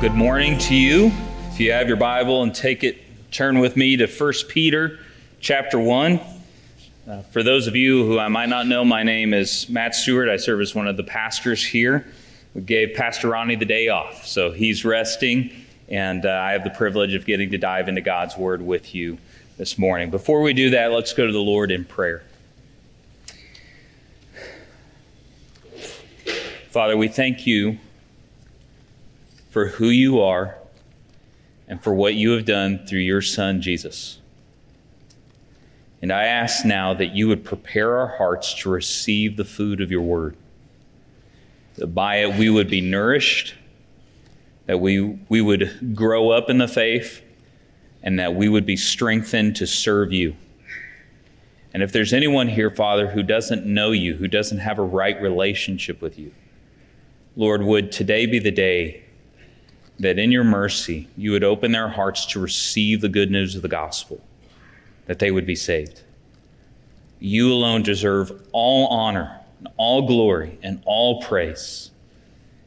good morning to you. If you have your Bible and take it, turn with me to 1 Peter chapter 1. Uh, for those of you who I might not know, my name is Matt Stewart. I serve as one of the pastors here. We gave Pastor Ronnie the day off, so he's resting, and uh, I have the privilege of getting to dive into God's Word with you this morning. Before we do that, let's go to the Lord in prayer. Father, we thank you for who you are and for what you have done through your Son, Jesus. And I ask now that you would prepare our hearts to receive the food of your word. That by it we would be nourished, that we, we would grow up in the faith, and that we would be strengthened to serve you. And if there's anyone here, Father, who doesn't know you, who doesn't have a right relationship with you, Lord, would today be the day that in your mercy you would open their hearts to receive the good news of the gospel, that they would be saved. You alone deserve all honor, and all glory, and all praise.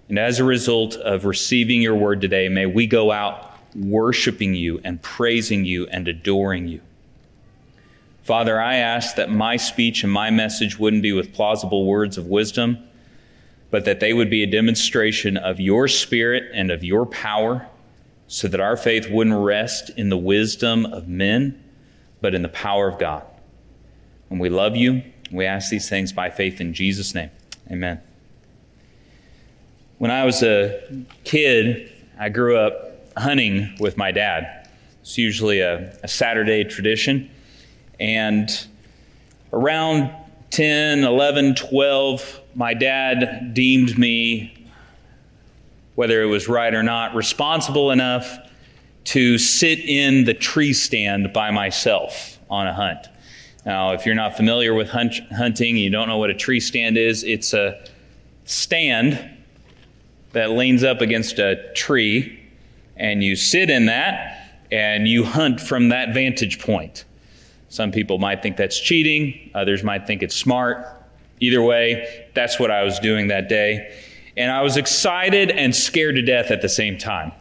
And as a result of receiving your word today, may we go out worshiping you and praising you and adoring you. Father, I ask that my speech and my message wouldn't be with plausible words of wisdom but that they would be a demonstration of your spirit and of your power, so that our faith wouldn't rest in the wisdom of men, but in the power of God. And we love you. We ask these things by faith in Jesus' name. Amen. When I was a kid, I grew up hunting with my dad. It's usually a, a Saturday tradition. And around 10, 11, 12, my dad deemed me, whether it was right or not, responsible enough to sit in the tree stand by myself on a hunt. Now, if you're not familiar with hunt- hunting, you don't know what a tree stand is, it's a stand that leans up against a tree, and you sit in that and you hunt from that vantage point. Some people might think that's cheating, others might think it's smart. Either way, that's what I was doing that day. And I was excited and scared to death at the same time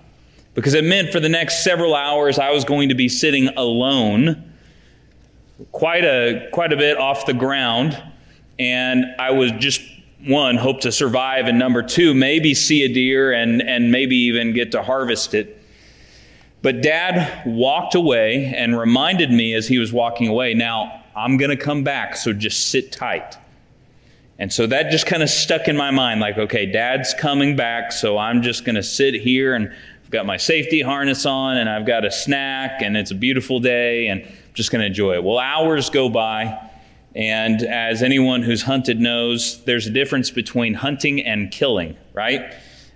because it meant for the next several hours I was going to be sitting alone, quite a, quite a bit off the ground. And I was just, one, hope to survive, and number two, maybe see a deer and, and maybe even get to harvest it. But dad walked away and reminded me as he was walking away, now I'm going to come back, so just sit tight. And so that just kind of stuck in my mind like, okay, dad's coming back, so I'm just going to sit here and I've got my safety harness on and I've got a snack and it's a beautiful day and I'm just going to enjoy it. Well, hours go by. And as anyone who's hunted knows, there's a difference between hunting and killing, right?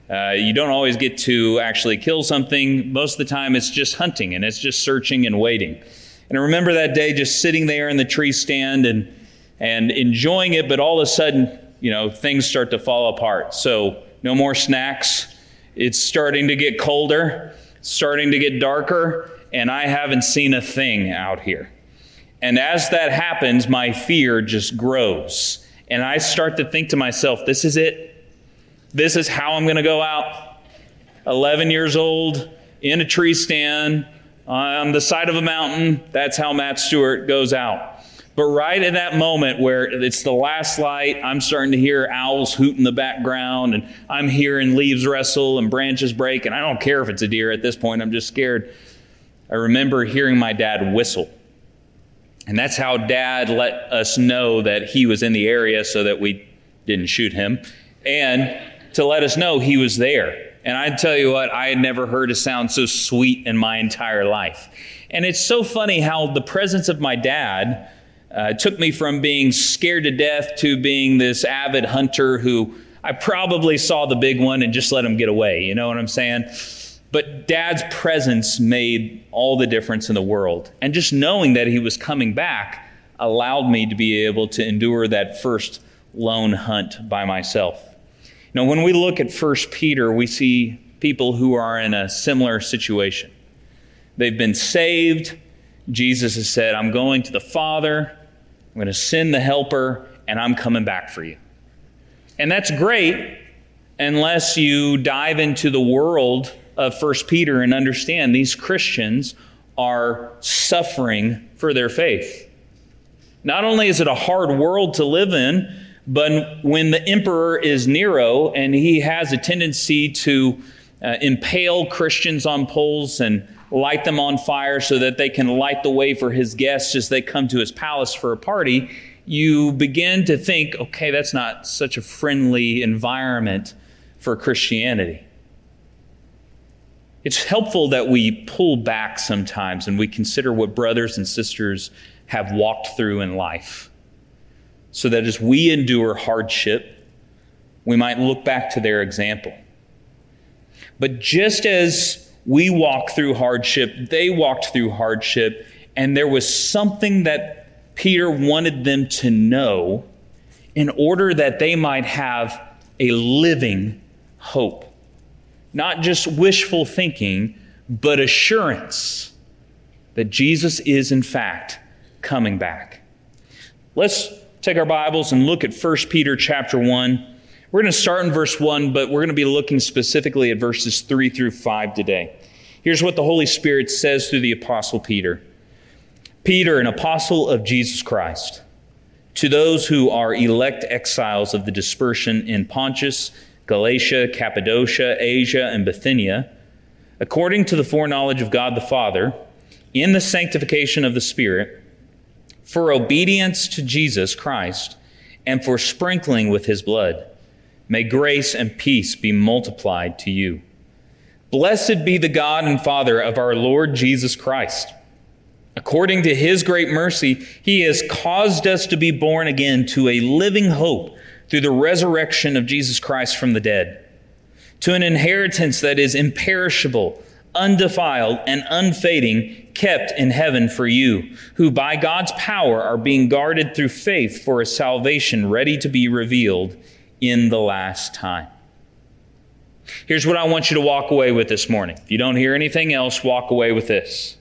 Uh, you don't always get to actually kill something. Most of the time, it's just hunting and it's just searching and waiting. And I remember that day just sitting there in the tree stand and and enjoying it, but all of a sudden, you know, things start to fall apart. So, no more snacks. It's starting to get colder, starting to get darker, and I haven't seen a thing out here. And as that happens, my fear just grows. And I start to think to myself, this is it. This is how I'm going to go out. 11 years old, in a tree stand, on the side of a mountain. That's how Matt Stewart goes out. But right in that moment where it's the last light, I'm starting to hear owls hoot in the background, and I'm hearing leaves rustle and branches break, and I don't care if it's a deer at this point, I'm just scared. I remember hearing my dad whistle. And that's how dad let us know that he was in the area so that we didn't shoot him, and to let us know he was there. And I tell you what, I had never heard a sound so sweet in my entire life. And it's so funny how the presence of my dad uh, it took me from being scared to death to being this avid hunter who I probably saw the big one and just let him get away. You know what I'm saying? But dad's presence made all the difference in the world. And just knowing that he was coming back allowed me to be able to endure that first lone hunt by myself. Know, when we look at 1 Peter, we see people who are in a similar situation. They've been saved. Jesus has said, I'm going to the Father. I'm going to send the helper, and I'm coming back for you. And that's great unless you dive into the world of 1 Peter and understand these Christians are suffering for their faith. Not only is it a hard world to live in, but when the emperor is Nero and he has a tendency to uh, impale Christians on poles and light them on fire so that they can light the way for his guests as they come to his palace for a party, you begin to think, okay, that's not such a friendly environment for Christianity. It's helpful that we pull back sometimes and we consider what brothers and sisters have walked through in life. So that as we endure hardship, we might look back to their example. But just as we walk through hardship, they walked through hardship, and there was something that Peter wanted them to know in order that they might have a living hope. Not just wishful thinking, but assurance that Jesus is, in fact, coming back. Let's take our Bibles and look at 1 Peter chapter 1. We're going to start in verse 1, but we're going to be looking specifically at verses 3 through 5 today. Here's what the Holy Spirit says through the Apostle Peter Peter, an apostle of Jesus Christ, to those who are elect exiles of the dispersion in Pontus, Galatia, Cappadocia, Asia, and Bithynia, according to the foreknowledge of God the Father, in the sanctification of the Spirit, for obedience to Jesus Christ, and for sprinkling with his blood. May grace and peace be multiplied to you. Blessed be the God and Father of our Lord Jesus Christ. According to his great mercy, he has caused us to be born again to a living hope through the resurrection of Jesus Christ from the dead, to an inheritance that is imperishable, undefiled, and unfading, kept in heaven for you, who by God's power are being guarded through faith for a salvation ready to be revealed in the last time. Here's what I want you to walk away with this morning. If you don't hear anything else, walk away with this.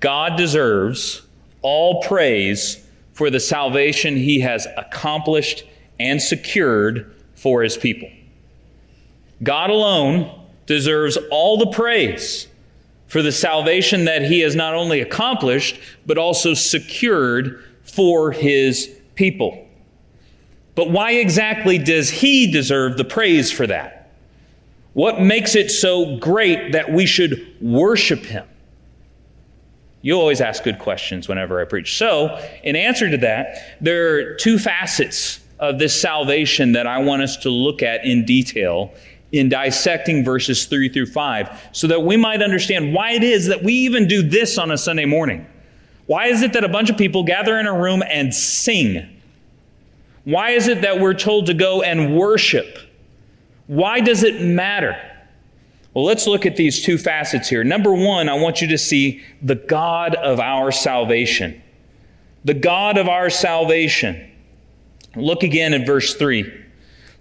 God deserves all praise for the salvation he has accomplished and secured for his people. God alone deserves all the praise for the salvation that he has not only accomplished, but also secured for his people. But why exactly does he deserve the praise for that? What makes it so great that we should worship him? You always ask good questions whenever I preach. So, in answer to that, there are two facets of this salvation that I want us to look at in detail in dissecting verses 3 through 5 so that we might understand why it is that we even do this on a Sunday morning. Why is it that a bunch of people gather in a room and sing? Why is it that we're told to go and worship? Why does it matter? Well, let's look at these two facets here. Number one, I want you to see the God of our salvation. The God of our salvation. Look again at verse 3.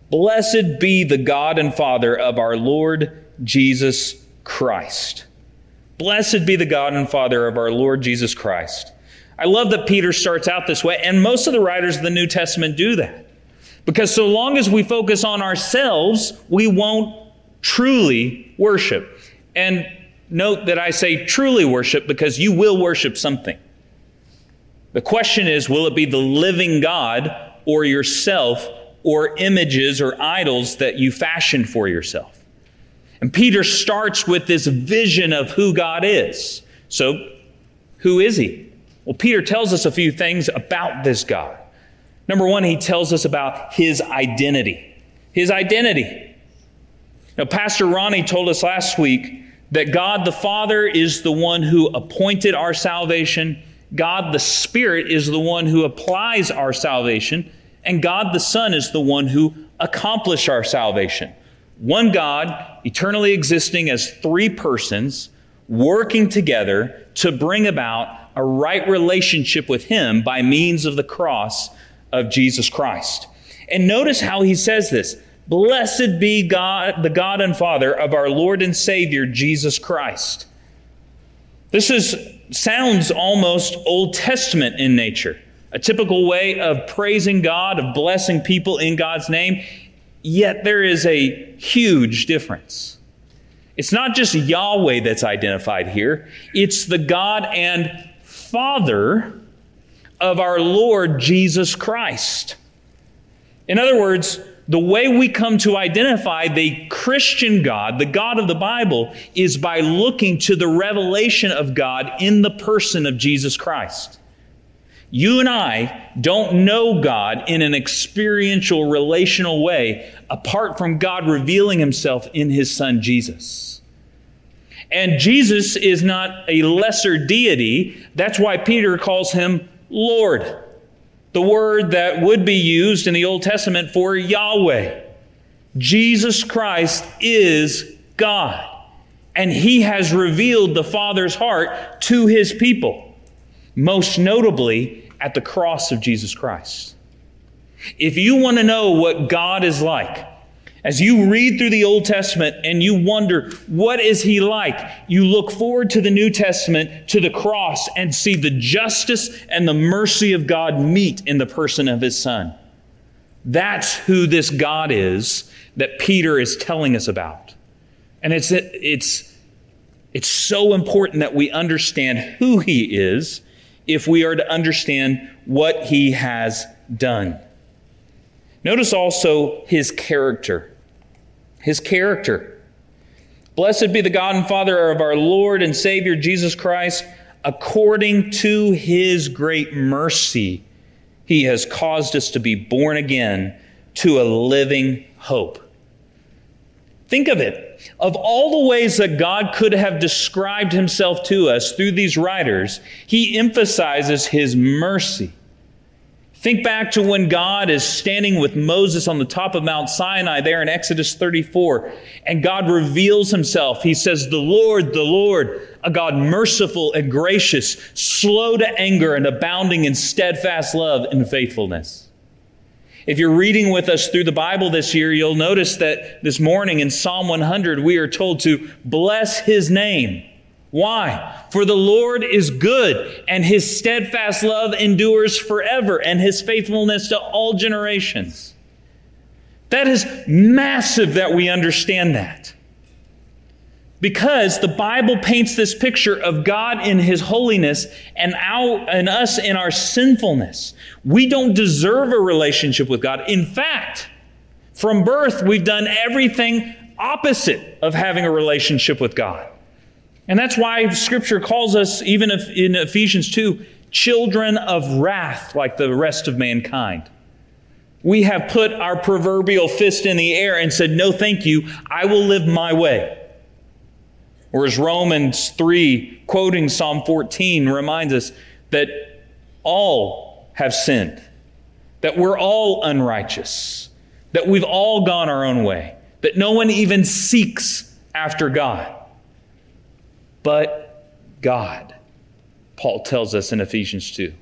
Blessed be the God and Father of our Lord Jesus Christ. Blessed be the God and Father of our Lord Jesus Christ. I love that Peter starts out this way, and most of the writers of the New Testament do that. Because so long as we focus on ourselves, we won't truly worship. And note that I say truly worship because you will worship something. The question is will it be the living God or yourself or images or idols that you fashion for yourself? And Peter starts with this vision of who God is. So, who is he? Well, Peter tells us a few things about this God. Number one, he tells us about his identity. His identity. Now, Pastor Ronnie told us last week that God the Father is the one who appointed our salvation, God the Spirit is the one who applies our salvation, and God the Son is the one who accomplished our salvation. One God, eternally existing as three persons, working together to bring about a right relationship with Him by means of the cross of Jesus Christ. And notice how he says this Blessed be God, the God and Father of our Lord and Savior, Jesus Christ. This is, sounds almost Old Testament in nature, a typical way of praising God, of blessing people in God's name. Yet there is a huge difference. It's not just Yahweh that's identified here, it's the God and Father of our Lord Jesus Christ. In other words, the way we come to identify the Christian God, the God of the Bible, is by looking to the revelation of God in the person of Jesus Christ. You and I don't know God in an experiential, relational way apart from God revealing himself in his son Jesus. And Jesus is not a lesser deity. That's why Peter calls him Lord the word that would be used in the Old Testament for Yahweh. Jesus Christ is God, and He has revealed the Father's heart to His people, most notably at the cross of Jesus Christ. If you want to know what God is like, as you read through the Old Testament and you wonder, what is he like? You look forward to the New Testament, to the cross, and see the justice and the mercy of God meet in the person of his Son. That's who this God is that Peter is telling us about. And it's, it's, it's so important that we understand who he is if we are to understand what he has done. Notice also his character. His character. Blessed be the God and Father of our Lord and Savior Jesus Christ. According to his great mercy, he has caused us to be born again to a living hope. Think of it. Of all the ways that God could have described himself to us through these writers, he emphasizes his mercy. Think back to when God is standing with Moses on the top of Mount Sinai there in Exodus 34, and God reveals himself. He says, The Lord, the Lord, a God merciful and gracious, slow to anger and abounding in steadfast love and faithfulness. If you're reading with us through the Bible this year, you'll notice that this morning in Psalm 100, we are told to bless his name. Why? For the Lord is good, and his steadfast love endures forever, and his faithfulness to all generations. That is massive that we understand that. Because the Bible paints this picture of God in his holiness and, our, and us in our sinfulness. We don't deserve a relationship with God. In fact, from birth, we've done everything opposite of having a relationship with God. And that's why Scripture calls us, even in Ephesians 2, children of wrath like the rest of mankind. We have put our proverbial fist in the air and said, No, thank you, I will live my way. Whereas Romans 3, quoting Psalm 14, reminds us that all have sinned, that we're all unrighteous, that we've all gone our own way, that no one even seeks after God but God, Paul tells us in Ephesians 2,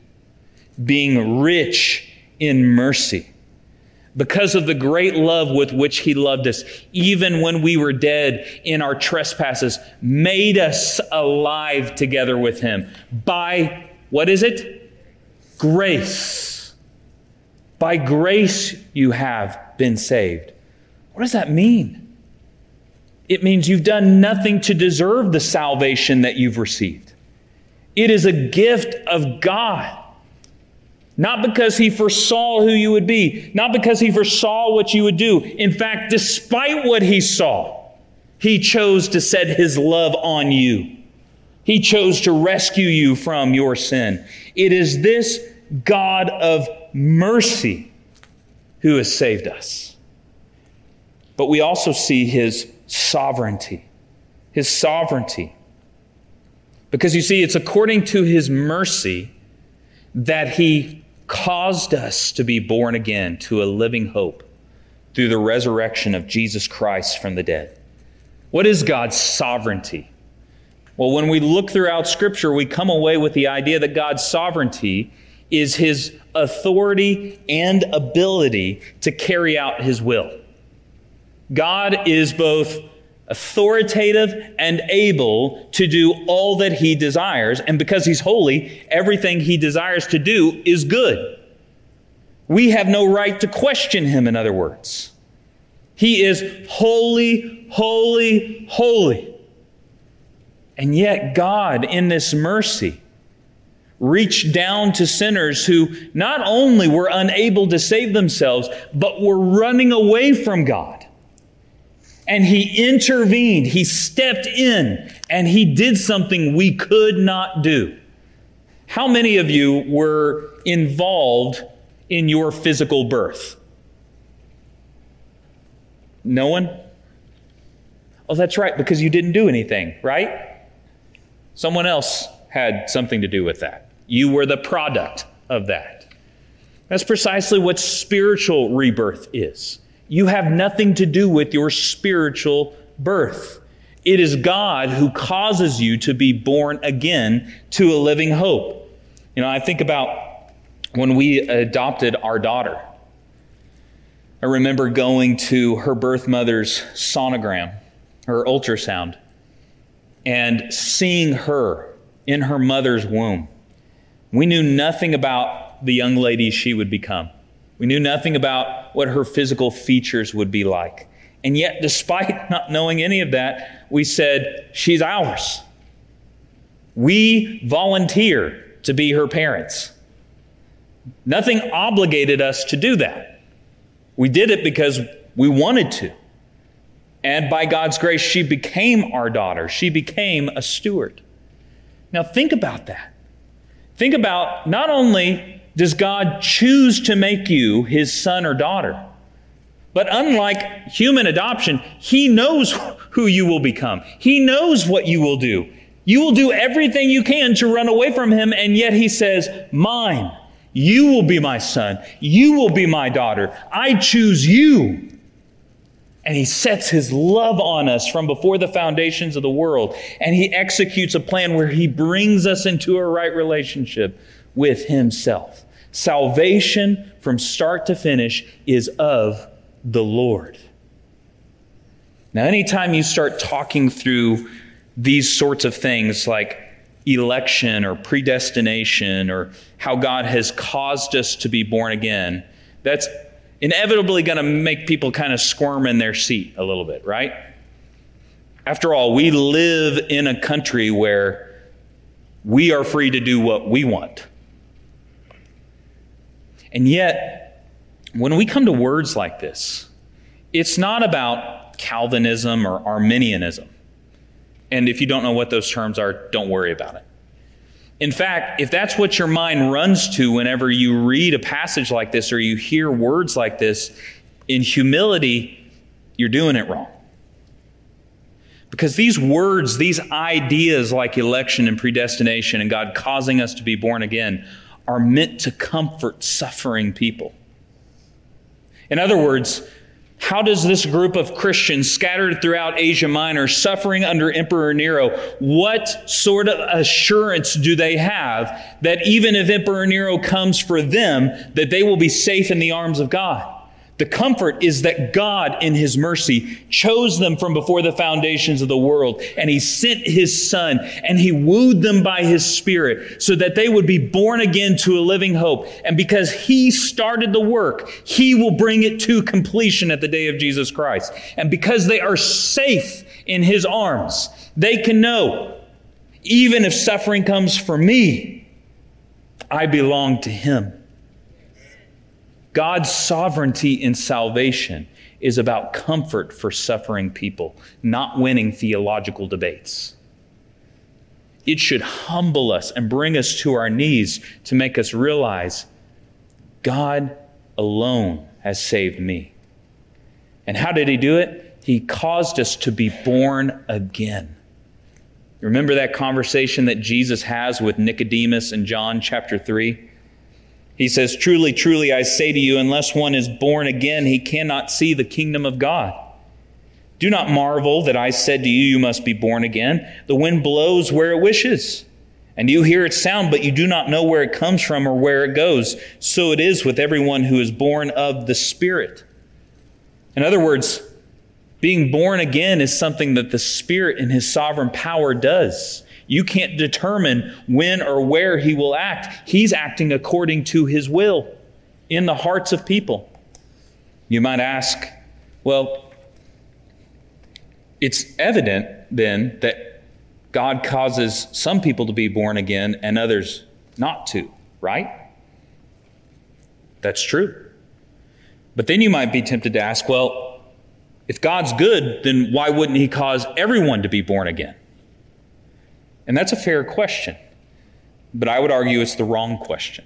being rich in mercy because of the great love with which he loved us, even when we were dead in our trespasses, made us alive together with him by, what is it? Grace. By grace you have been saved. What does that mean? It means you've done nothing to deserve the salvation that you've received. It is a gift of God. Not because he foresaw who you would be, not because he foresaw what you would do. In fact, despite what he saw, he chose to set his love on you. He chose to rescue you from your sin. It is this God of mercy who has saved us. But we also see his sovereignty. His sovereignty. Because you see, it's according to his mercy that he caused us to be born again to a living hope through the resurrection of Jesus Christ from the dead. What is God's sovereignty? Well, when we look throughout Scripture, we come away with the idea that God's sovereignty is his authority and ability to carry out his will. God is both authoritative and able to do all that he desires. And because he's holy, everything he desires to do is good. We have no right to question him, in other words. He is holy, holy, holy. And yet, God, in this mercy, reached down to sinners who not only were unable to save themselves, but were running away from God. And He intervened, He stepped in, and He did something we could not do. How many of you were involved in your physical birth? No one? Oh, that's right, because you didn't do anything, right? Someone else had something to do with that. You were the product of that. That's precisely what spiritual rebirth is. You have nothing to do with your spiritual birth. It is God who causes you to be born again to a living hope. You know, I think about when we adopted our daughter. I remember going to her birth mother's sonogram, her ultrasound, and seeing her in her mother's womb. We knew nothing about the young lady she would become. We knew nothing about what her physical features would be like. And yet, despite not knowing any of that, we said, She's ours. We volunteer to be her parents. Nothing obligated us to do that. We did it because we wanted to. And by God's grace, she became our daughter. She became a Stewart. Now, think about that. Think about not only does God choose to make you his son or daughter, but unlike human adoption, he knows who you will become. He knows what you will do. You will do everything you can to run away from him, and yet he says, Mine. You will be my son. You will be my daughter. I choose you. And he sets his love on us from before the foundations of the world. And he executes a plan where he brings us into a right relationship with himself. Salvation from start to finish is of the Lord. Now, anytime you start talking through these sorts of things like election or predestination or how God has caused us to be born again, that's inevitably going to make people kind of squirm in their seat a little bit, right? After all, we live in a country where we are free to do what we want. And yet, when we come to words like this, it's not about Calvinism or Arminianism. And if you don't know what those terms are, don't worry about it. In fact, if that's what your mind runs to whenever you read a passage like this or you hear words like this, in humility, you're doing it wrong. Because these words, these ideas like election and predestination and God causing us to be born again, are meant to comfort suffering people. In other words, how does this group of Christians scattered throughout Asia Minor, suffering under Emperor Nero, what sort of assurance do they have that even if Emperor Nero comes for them, that they will be safe in the arms of God? The comfort is that God, in His mercy, chose them from before the foundations of the world, and He sent His Son, and He wooed them by His Spirit, so that they would be born again to a living hope. And because He started the work, He will bring it to completion at the day of Jesus Christ. And because they are safe in His arms, they can know, even if suffering comes for me, I belong to Him. God's sovereignty in salvation is about comfort for suffering people, not winning theological debates. It should humble us and bring us to our knees to make us realize God alone has saved me. And how did He do it? He caused us to be born again. Remember that conversation that Jesus has with Nicodemus in John chapter 3? He says, Truly, truly, I say to you, unless one is born again, he cannot see the kingdom of God. Do not marvel that I said to you, You must be born again. The wind blows where it wishes, and you hear its sound, but you do not know where it comes from or where it goes. So it is with everyone who is born of the Spirit. In other words, being born again is something that the Spirit in His sovereign power does. You can't determine when or where he will act. He's acting according to his will in the hearts of people. You might ask, well, It's evident then that God causes some people to be born again and others not to, right? That's true. But then you might be tempted to ask, well, if God's good, then why wouldn't He cause everyone to be born again? And that's a fair question. But I would argue it's the wrong question.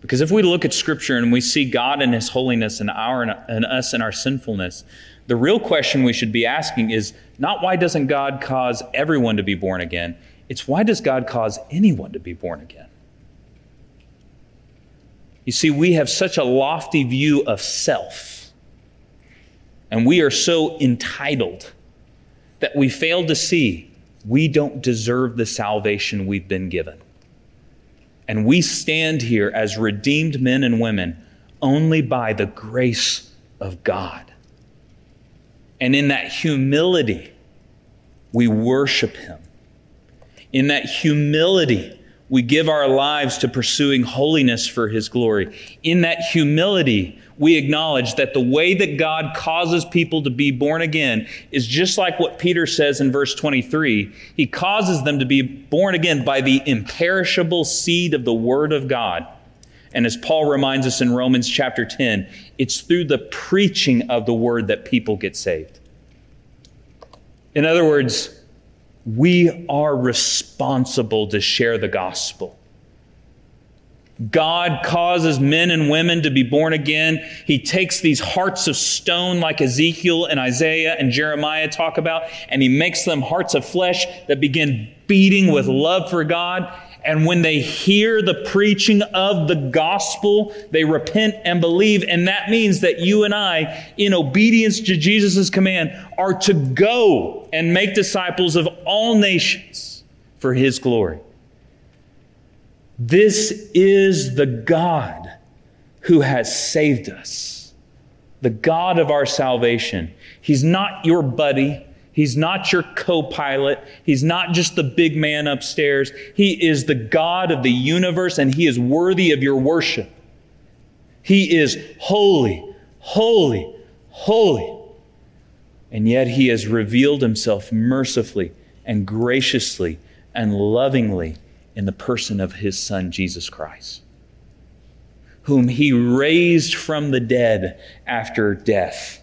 Because if we look at Scripture and we see God and His holiness and, our, and us and our sinfulness, the real question we should be asking is not why doesn't God cause everyone to be born again? It's why does God cause anyone to be born again? You see, we have such a lofty view of self, and we are so entitled that we fail to see we don't deserve the salvation we've been given. And we stand here as redeemed men and women only by the grace of God. And in that humility, we worship Him. In that humility, we give our lives to pursuing holiness for His glory. In that humility, we acknowledge that the way that God causes people to be born again is just like what Peter says in verse 23. He causes them to be born again by the imperishable seed of the Word of God. And as Paul reminds us in Romans chapter 10, it's through the preaching of the Word that people get saved. In other words, we are responsible to share the gospel. God causes men and women to be born again. He takes these hearts of stone, like Ezekiel and Isaiah and Jeremiah talk about, and he makes them hearts of flesh that begin beating with love for God. And when they hear the preaching of the gospel, they repent and believe. And that means that you and I, in obedience to Jesus' command, are to go and make disciples of all nations for his glory. This is the God who has saved us, the God of our salvation. He's not your buddy. He's not your co pilot. He's not just the big man upstairs. He is the God of the universe and He is worthy of your worship. He is holy, holy, holy. And yet He has revealed Himself mercifully and graciously and lovingly in the person of His Son, Jesus Christ, whom He raised from the dead after death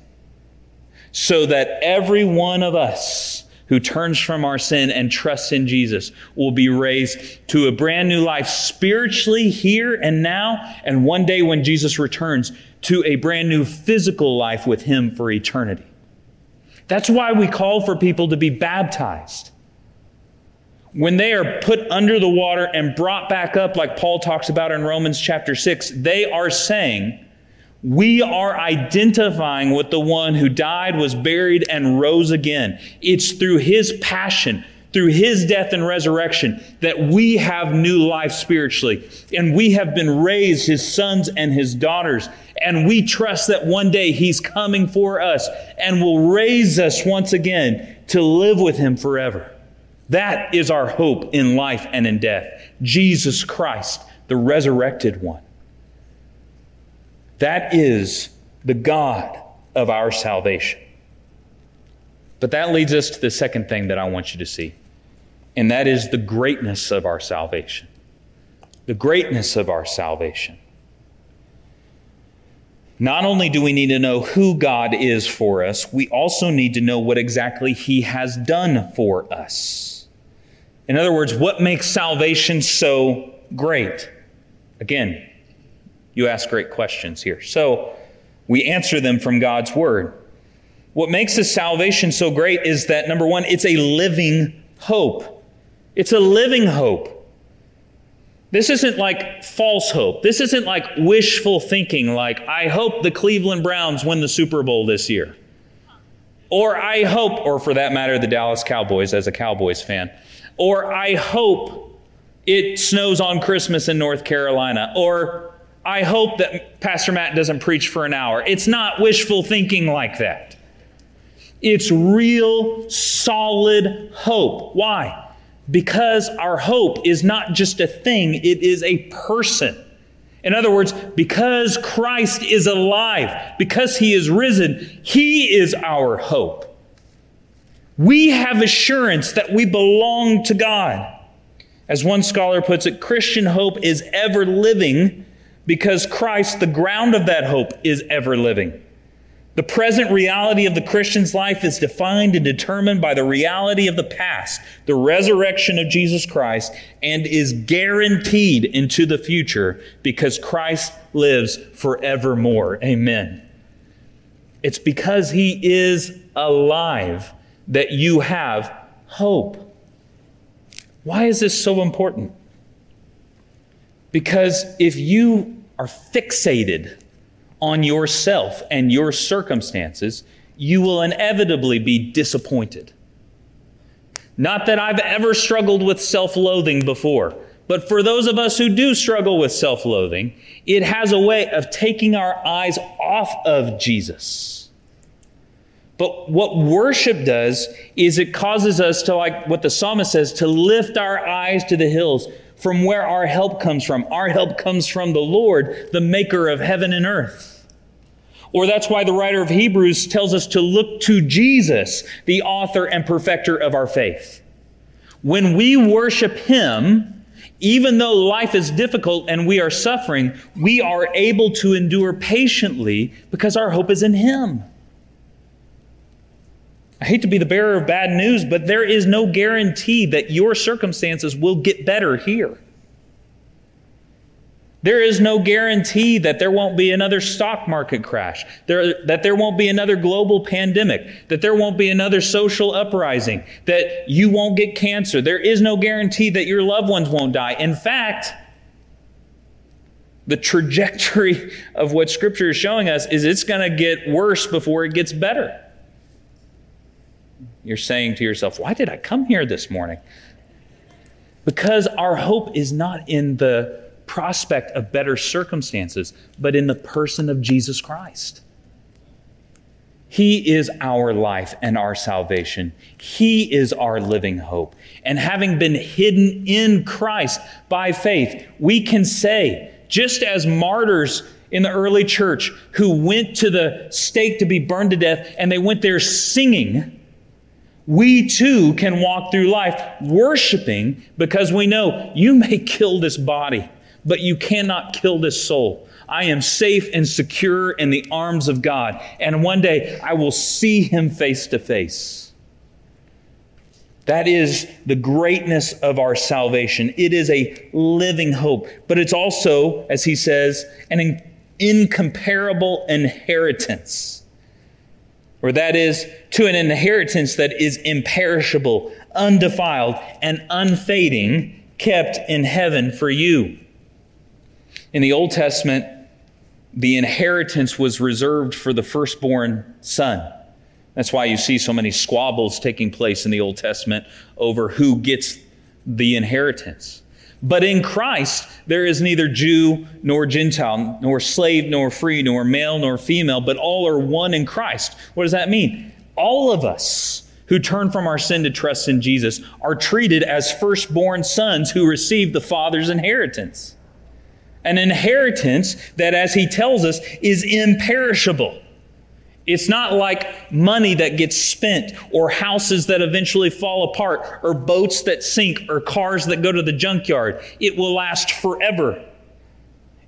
so that every one of us who turns from our sin and trusts in Jesus will be raised to a brand new life spiritually here and now, and one day when Jesus returns, to a brand new physical life with Him for eternity. That's why we call for people to be baptized. When they are put under the water and brought back up, like Paul talks about in Romans chapter 6, they are saying, we are identifying with the one who died, was buried, and rose again. It's through his passion, through his death and resurrection, that we have new life spiritually. And we have been raised his sons and his daughters. And we trust that one day he's coming for us and will raise us once again to live with him forever. That is our hope in life and in death. Jesus Christ, the resurrected one. That is the God of our salvation. But that leads us to the second thing that I want you to see, and that is the greatness of our salvation. The greatness of our salvation. Not only do we need to know who God is for us, we also need to know what exactly He has done for us. In other words, what makes salvation so great? Again, you ask great questions here. So we answer them from God's word. What makes this salvation so great is that, number one, it's a living hope. It's a living hope. This isn't like false hope. This isn't like wishful thinking, like, I hope the Cleveland Browns win the Super Bowl this year. Or I hope, or for that matter, the Dallas Cowboys as a Cowboys fan. Or I hope it snows on Christmas in North Carolina. Or I hope that Pastor Matt doesn't preach for an hour. It's not wishful thinking like that. It's real, solid hope. Why? Because our hope is not just a thing, it is a person. In other words, because Christ is alive, because he is risen, he is our hope. We have assurance that we belong to God. As one scholar puts it, Christian hope is ever living because Christ, the ground of that hope, is ever living. The present reality of the Christian's life is defined and determined by the reality of the past, the resurrection of Jesus Christ, and is guaranteed into the future because Christ lives forevermore. Amen. It's because he is alive that you have hope. Why is this so important? Because if you are fixated on yourself and your circumstances, you will inevitably be disappointed. Not that I've ever struggled with self loathing before, but for those of us who do struggle with self loathing, it has a way of taking our eyes off of Jesus. But what worship does is it causes us to, like what the psalmist says, to lift our eyes to the hills from where our help comes from. Our help comes from the Lord, the maker of heaven and earth. Or that's why the writer of Hebrews tells us to look to Jesus, the author and perfecter of our faith. When we worship Him, even though life is difficult and we are suffering, we are able to endure patiently because our hope is in Him. I hate to be the bearer of bad news, but there is no guarantee that your circumstances will get better here. There is no guarantee that there won't be another stock market crash, there, that there won't be another global pandemic, that there won't be another social uprising, that you won't get cancer. There is no guarantee that your loved ones won't die. In fact, the trajectory of what Scripture is showing us is it's going to get worse before it gets better. You're saying to yourself, why did I come here this morning? Because our hope is not in the prospect of better circumstances, but in the person of Jesus Christ. He is our life and our salvation. He is our living hope. And having been hidden in Christ by faith, we can say, just as martyrs in the early church who went to the stake to be burned to death and they went there singing, we too can walk through life worshiping because we know you may kill this body but you cannot kill this soul. I am safe and secure in the arms of God, and one day I will see him face to face. That is the greatness of our salvation. It is a living hope, but it's also, as he says, an incomparable inheritance. Or that is to an inheritance that is imperishable, undefiled, and unfading, kept in heaven for you. In the Old Testament, the inheritance was reserved for the firstborn son. That's why you see so many squabbles taking place in the Old Testament over who gets the inheritance. But in Christ, there is neither Jew nor Gentile, nor slave nor free, nor male nor female, but all are one in Christ. What does that mean? All of us who turn from our sin to trust in Jesus are treated as firstborn sons who receive the Father's inheritance an inheritance that, as he tells us, is imperishable. It's not like money that gets spent, or houses that eventually fall apart, or boats that sink, or cars that go to the junkyard. It will last forever.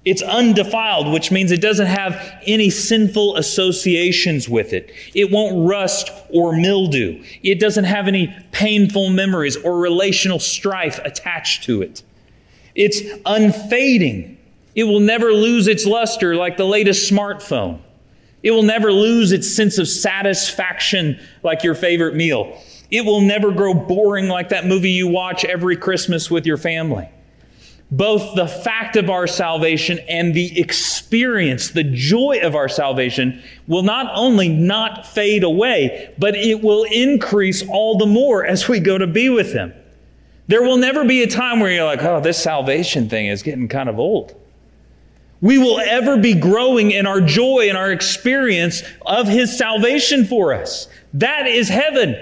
It's undefiled, which means it doesn't have any sinful associations with it. It won't rust or mildew. It doesn't have any painful memories or relational strife attached to it. It's unfading. It will never lose its luster like the latest smartphone. It will never lose its sense of satisfaction like your favorite meal. It will never grow boring like that movie you watch every Christmas with your family. Both the fact of our salvation and the experience, the joy of our salvation, will not only not fade away, but it will increase all the more as we go to be with Him. There will never be a time where you're like, oh, this salvation thing is getting kind of old we will ever be growing in our joy and our experience of His salvation for us. That is heaven.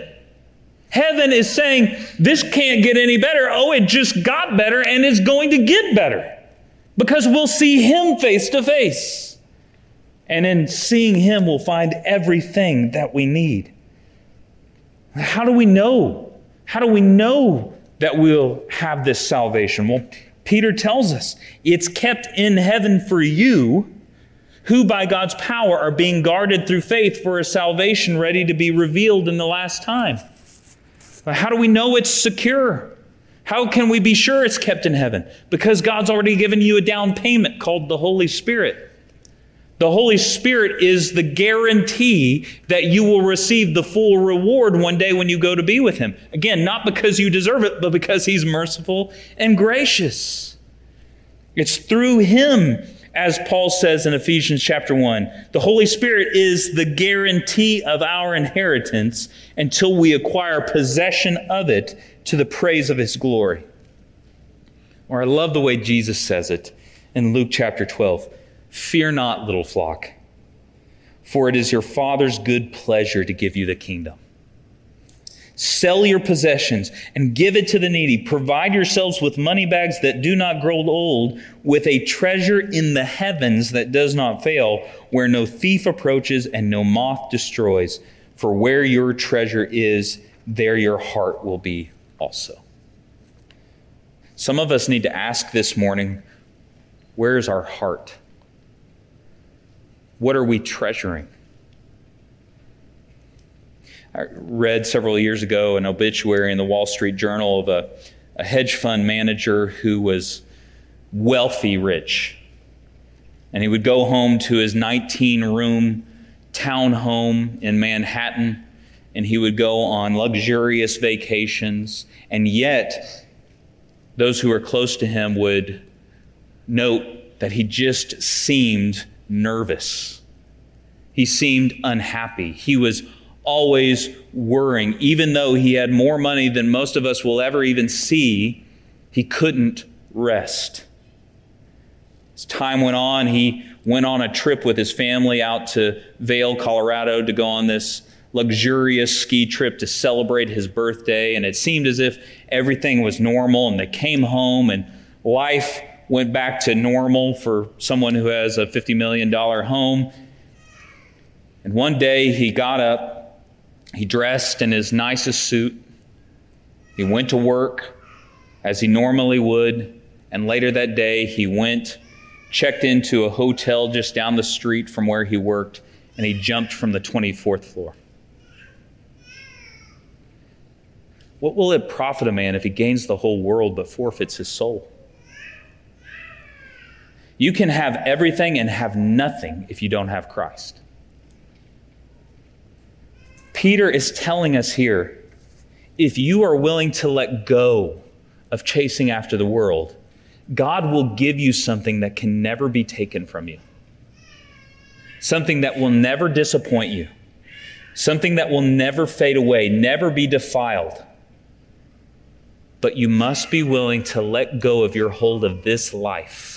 Heaven is saying, This can't get any better. Oh, it just got better and it's going to get better because we'll see Him face to face. And in seeing Him, we'll find everything that we need. How do we know? How do we know that we'll have this salvation? Well, Peter tells us it's kept in heaven for you, who by God's power are being guarded through faith for a salvation ready to be revealed in the last time. How do we know it's secure? How can we be sure it's kept in heaven? Because God's already given you a down payment called the Holy Spirit. The Holy Spirit is the guarantee that you will receive the full reward one day when you go to be with Him. Again, not because you deserve it, but because He's merciful and gracious. It's through Him, as Paul says in Ephesians chapter 1. The Holy Spirit is the guarantee of our inheritance until we acquire possession of it to the praise of His glory. Or I love the way Jesus says it in Luke chapter 12. Fear not, little flock, for it is your Father's good pleasure to give you the kingdom. Sell your possessions and give it to the needy. Provide yourselves with money bags that do not grow old, with a treasure in the heavens that does not fail, where no thief approaches and no moth destroys. For where your treasure is, there your heart will be also. Some of us need to ask this morning where is our heart? What are we treasuring? I read several years ago an obituary in the Wall Street Journal of a, a hedge fund manager who was wealthy rich. And he would go home to his 19 room townhome in Manhattan and he would go on luxurious vacations. And yet, those who were close to him would note that he just seemed nervous. He seemed unhappy. He was always worrying. Even though he had more money than most of us will ever even see, he couldn't rest. As time went on, he went on a trip with his family out to Vail, Colorado to go on this luxurious ski trip to celebrate his birthday. And it seemed as if everything was normal. And they came home and life went back to normal for someone who has a $50 million home. And one day he got up, he dressed in his nicest suit, he went to work as he normally would, and later that day he went, checked into a hotel just down the street from where he worked, and he jumped from the 24th floor. What will it profit a man if he gains the whole world but forfeits his soul? You can have everything and have nothing if you don't have Christ. Peter is telling us here if you are willing to let go of chasing after the world, God will give you something that can never be taken from you, something that will never disappoint you, something that will never fade away, never be defiled. But you must be willing to let go of your hold of this life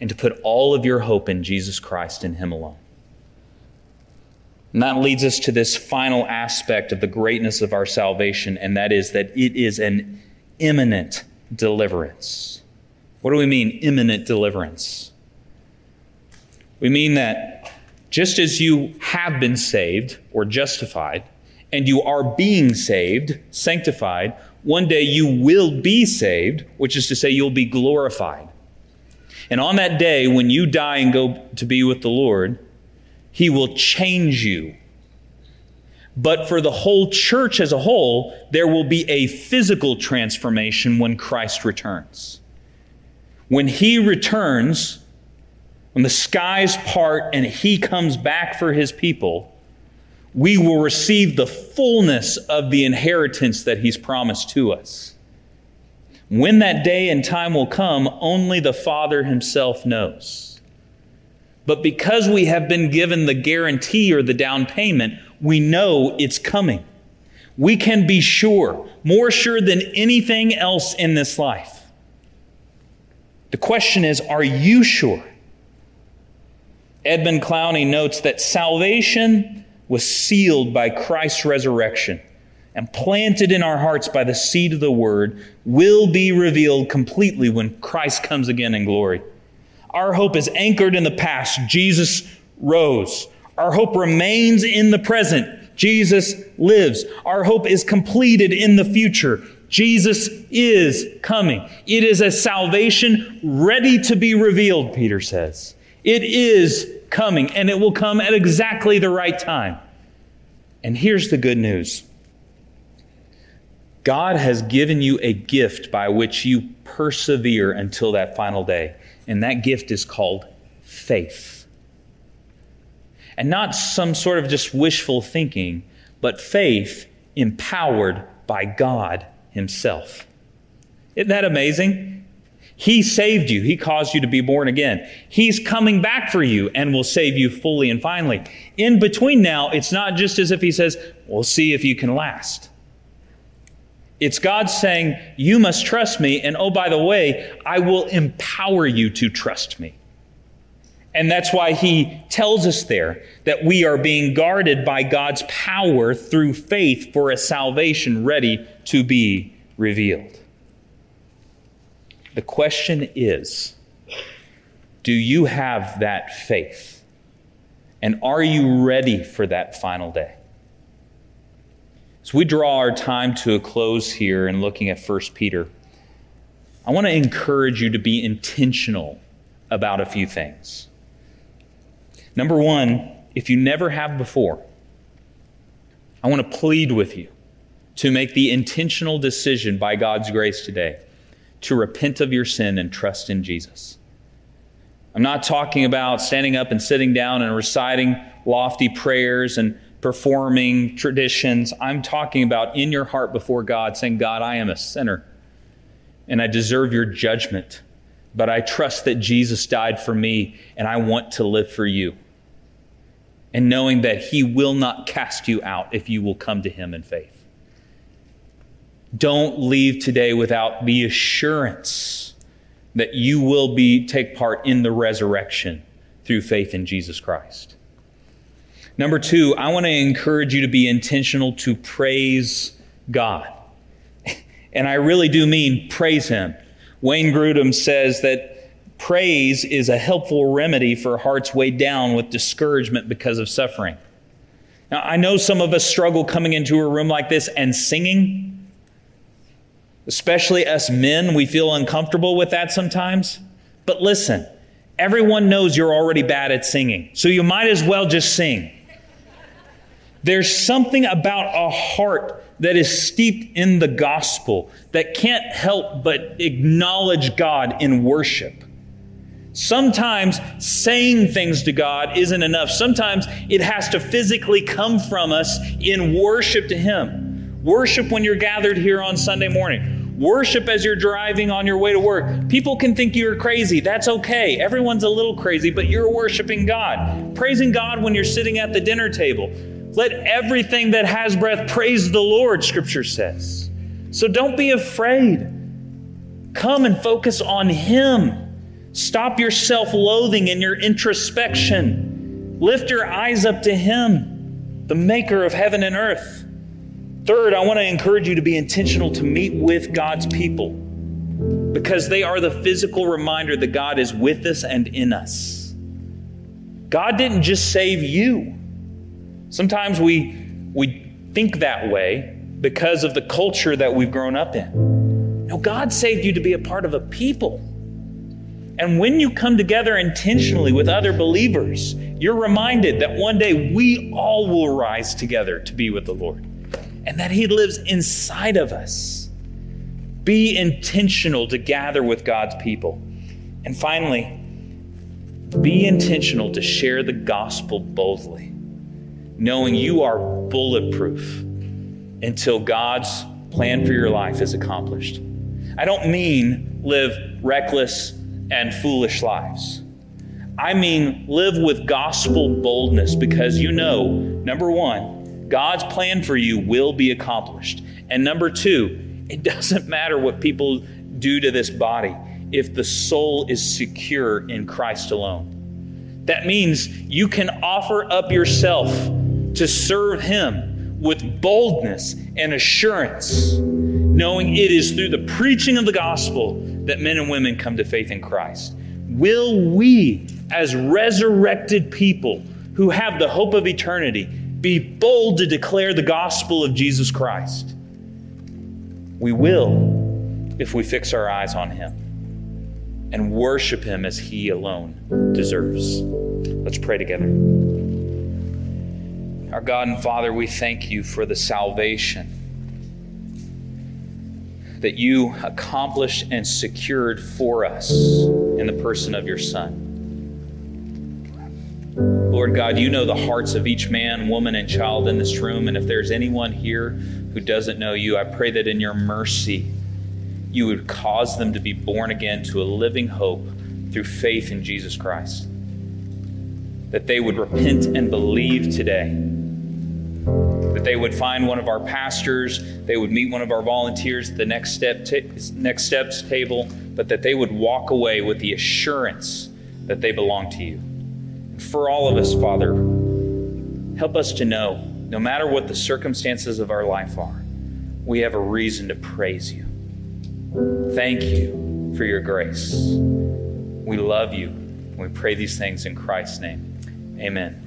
and to put all of your hope in Jesus Christ and Him alone. And that leads us to this final aspect of the greatness of our salvation, and that is that it is an imminent deliverance. What do we mean, imminent deliverance? We mean that just as you have been saved or justified, and you are being saved, sanctified, one day you will be saved, which is to say, you'll be glorified. And on that day, when you die and go to be with the Lord, He will change you. But for the whole church as a whole, there will be a physical transformation when Christ returns. When He returns, when the skies part and He comes back for His people, we will receive the fullness of the inheritance that He's promised to us. When that day and time will come, only the Father Himself knows. But because we have been given the guarantee or the down payment, we know it's coming. We can be sure, more sure than anything else in this life. The question is are you sure? Edmund Clowney notes that salvation was sealed by Christ's resurrection and planted in our hearts by the seed of the word will be revealed completely when Christ comes again in glory. Our hope is anchored in the past. Jesus rose. Our hope remains in the present. Jesus lives. Our hope is completed in the future. Jesus is coming. It is a salvation ready to be revealed, Peter says. It is coming, and it will come at exactly the right time. And here's the good news God has given you a gift by which you persevere until that final day, and that gift is called faith. And not some sort of just wishful thinking, but faith empowered by God Himself. Isn't that amazing? He saved you. He caused you to be born again. He's coming back for you and will save you fully and finally. In between now, it's not just as if He says, We'll see if you can last. It's God saying, You must trust me, and oh, by the way, I will empower you to trust me. And that's why he tells us there that we are being guarded by God's power through faith for a salvation ready to be revealed. The question is do you have that faith? And are you ready for that final day? As we draw our time to a close here and looking at 1 Peter, I want to encourage you to be intentional about a few things. Number one, if you never have before, I want to plead with you to make the intentional decision by God's grace today to repent of your sin and trust in Jesus. I'm not talking about standing up and sitting down and reciting lofty prayers and performing traditions. I'm talking about in your heart before God saying, God, I am a sinner and I deserve your judgment, but I trust that Jesus died for me and I want to live for you and knowing that He will not cast you out if you will come to Him in faith. Don't leave today without the assurance that you will be take part in the resurrection through faith in Jesus Christ. Number two, I want to encourage you to be intentional to praise God. And I really do mean praise Him. Wayne Grudem says that Praise is a helpful remedy for hearts weighed down with discouragement because of suffering. Now, I know some of us struggle coming into a room like this and singing. Especially us men, we feel uncomfortable with that sometimes. But listen, everyone knows you're already bad at singing, so you might as well just sing. There's something about a heart that is steeped in the gospel that can't help but acknowledge God in worship. Sometimes saying things to God isn't enough. Sometimes it has to physically come from us in worship to Him. Worship when you're gathered here on Sunday morning. Worship as you're driving on your way to work. People can think you're crazy. That's okay. Everyone's a little crazy, but you're worshiping God. Praising God when you're sitting at the dinner table. Let everything that has breath praise the Lord, Scripture says. So don't be afraid. Come and focus on Him. Stop your self loathing and your introspection. Lift your eyes up to Him, the maker of heaven and earth. Third, I want to encourage you to be intentional to meet with God's people because they are the physical reminder that God is with us and in us. God didn't just save you. Sometimes we, we think that way because of the culture that we've grown up in. No, God saved you to be a part of a people. And when you come together intentionally with other believers, you're reminded that one day we all will rise together to be with the Lord and that He lives inside of us. Be intentional to gather with God's people. And finally, be intentional to share the gospel boldly, knowing you are bulletproof until God's plan for your life is accomplished. I don't mean live reckless and foolish lives. I mean, live with gospel boldness because you know, number one, God's plan for you will be accomplished. And number two, it doesn't matter what people do to this body if the soul is secure in Christ alone. That means you can offer up yourself to serve Him with boldness and assurance, knowing it is through the preaching of the gospel that men and women come to faith in Christ? Will we, as resurrected people who have the hope of eternity, be bold to declare the gospel of Jesus Christ. We will if we fix our eyes on Him and worship Him as He alone deserves. Let's pray together. Our God and Father, we thank you for the salvation that you accomplished and secured for us in the person of your Son. Lord God, you know the hearts of each man, woman, and child in this room. And if there's anyone here who doesn't know you, I pray that in your mercy, you would cause them to be born again to a living hope through faith in Jesus Christ. That they would repent and believe today. They would find one of our pastors, they would meet one of our volunteers at the next step next steps table, but that they would walk away with the assurance that they belong to you for all of us, Father, help us to know, no matter what the circumstances of our life are, we have a reason to praise you. Thank you for your grace. We love you. We pray these things in Christ's name. Amen.